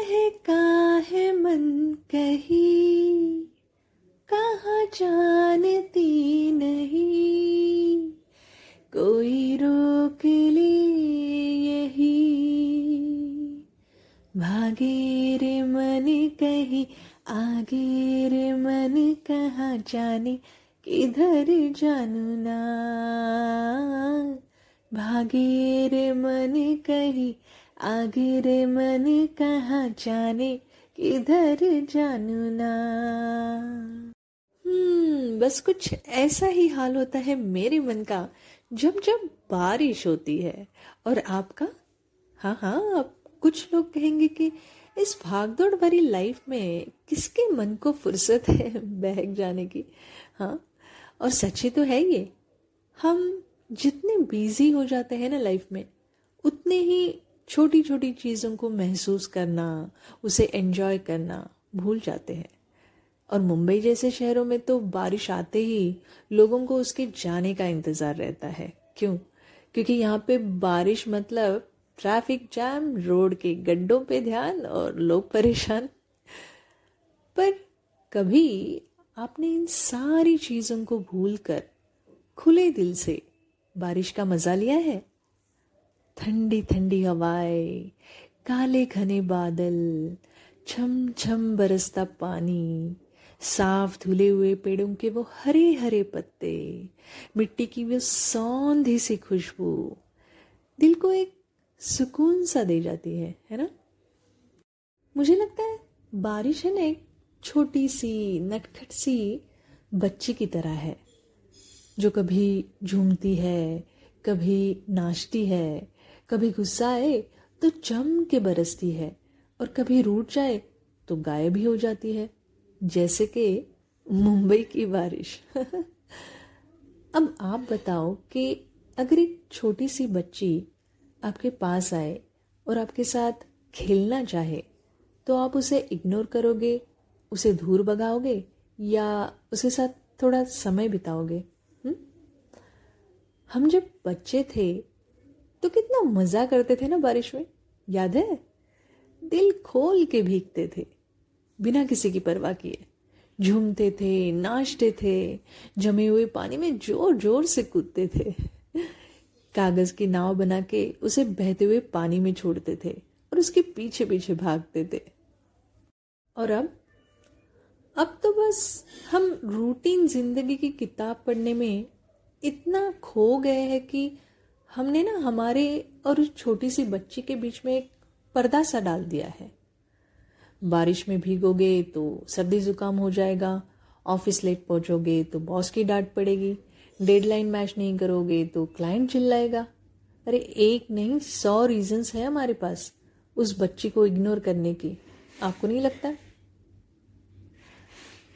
बहका है मन कहीं? कहाँ जानती नहीं? कोई रोक ले यही? भागे रे मन कहीं आगे रे मन कहाँ जाने? किधर जानू ना? भागे रे मन कहीं आगे रे मन कहाँ जाने, किधर जानू ना। हम्म बस कुछ ऐसा ही हाल होता है मेरे मन का, जब जब बारिश होती है। और आपका? हाँ हाँ आप कुछ लोग कहेंगे कि इस भागदौड़ भरी लाइफ में किसके मन को फुर्सत है बहक जाने की? हाँ और सच्ची तो है ये, हम जितने बिज़ी हो जाते हैं ना लाइफ में, उतने ही छोटी छोटी चीज़ों को महसूस करना, उसे एंजॉय करना भूल जाते हैं। और मुंबई जैसे शहरों में तो बारिश आते ही लोगों को उसके जाने का इंतज़ार रहता है। क्यों? क्योंकि यहाँ पे बारिश मतलब ट्रैफ़िक जैम रोड के गड्ढों पे ध्यान और लोग परेशान। पर कभी आपने इन सारी चीज़ों को भूलकर खुले दिल से बारिश का मज़ा लिया है? ठंडी ठंडी हवाएँ, काले घने बादल छम छम बरसता पानी, साफ़ धुले हुए पेड़ों के वो हरे हरे पत्ते, मिट्टी की वो सौंधी सी खुशबू, दिल को एक सुकून सा दे जाती है है ना? मुझे लगता है बारिश है ना एक छोटी सी, नटखट सी बच्ची की तरह है, जो कभी झूमती है, कभी नाचती है कभी गुस्सा आए तो जम के बरसती है और कभी रूट जाए तो गायब ही हो जाती है। जैसे कि मुंबई की बारिश। अब आप बताओ कि अगर एक छोटी सी बच्ची आपके पास आए और आपके साथ खेलना चाहे तो आप उसे इग्नोर करोगे, उसे दूर भगाओगे या उसके साथ थोड़ा समय बिताओगे? हुँ? हम जब बच्चे थे तो कितना मज़ा करते थे ना बारिश में, याद है? दिल खोल के भीगते थे, बिना किसी की परवाह किए। झूमते थे, नाचते थे, जमे हुए पानी में ज़ोर ज़ोर से कूदते थे। कागज़ की नाव बना के उसे बहते हुए पानी में छोड़ते थे और उसके पीछे पीछे भागते थे। और अब? अब तो बस हम रूटीन ज़िंदगी की किताब पढ़ने में इतना खो गए हैं कि हमने ना हमारे और उस छोटी सी बच्ची के बीच में एक पर्दा सा डाल दिया है। बारिश में भीगोगे तो सर्दी जुकाम हो जाएगा, ऑफ़िस लेट पहुंचोगे तो बॉस की डांट पड़ेगी, डेडलाइन मैच नहीं करोगे तो क्लाइंट चिल्लाएगा। अरे एक नहीं, सौ रीजंस है हमारे पास, उस बच्ची को इग्नोर करने की। आपको नहीं लगता?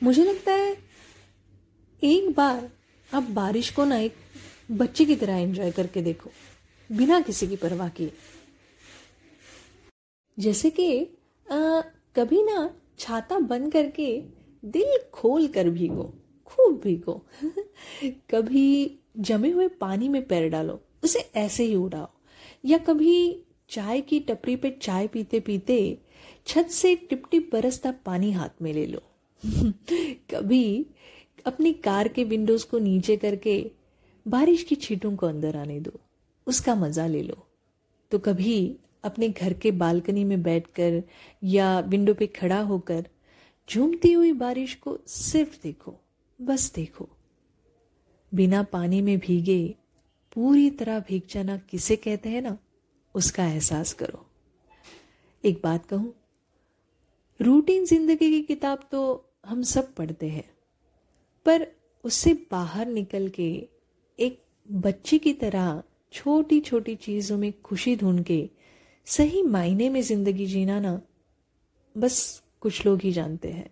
मुझे लगता है एक बार आप बारिश को ना एक बच्चे की तरह एंजॉय करके देखो, बिना किसी की परवाह किए। जैसे कि कभी ना छाता बंद करके दिल खोल कर भीगो, खूब भीगो। कभी जमे हुए पानी में पैर डालो, उसे ऐसे ही उड़ाओ। या कभी चाय की टपरी पे चाय पीते पीते छत से टिप टिप बरसता पानी हाथ में ले लो। कभी अपनी कार के विंडोज़ को नीचे करके बारिश की छींटों को अंदर आने दो। उसका मज़ा ले लो। तो कभी अपने घर के बालकनी में बैठकर या विंडो पे खड़ा होकर झूमती हुई बारिश को सिर्फ़ देखो, बस देखो। बिना पानी में भीगे, पूरी तरह भीग जाना किसे कहते हैं ना, उसका एहसास करो। एक बात कहूँ रूटीन ज़िंदगी की किताब तो हम सब पढ़ते हैं, पर उससे बाहर निकल के एक बच्चे की तरह छोटी छोटी चीज़ों में खुशी ढूंढ के सही मायने में ज़िंदगी जीना ना, बस कुछ लोग ही जानते हैं।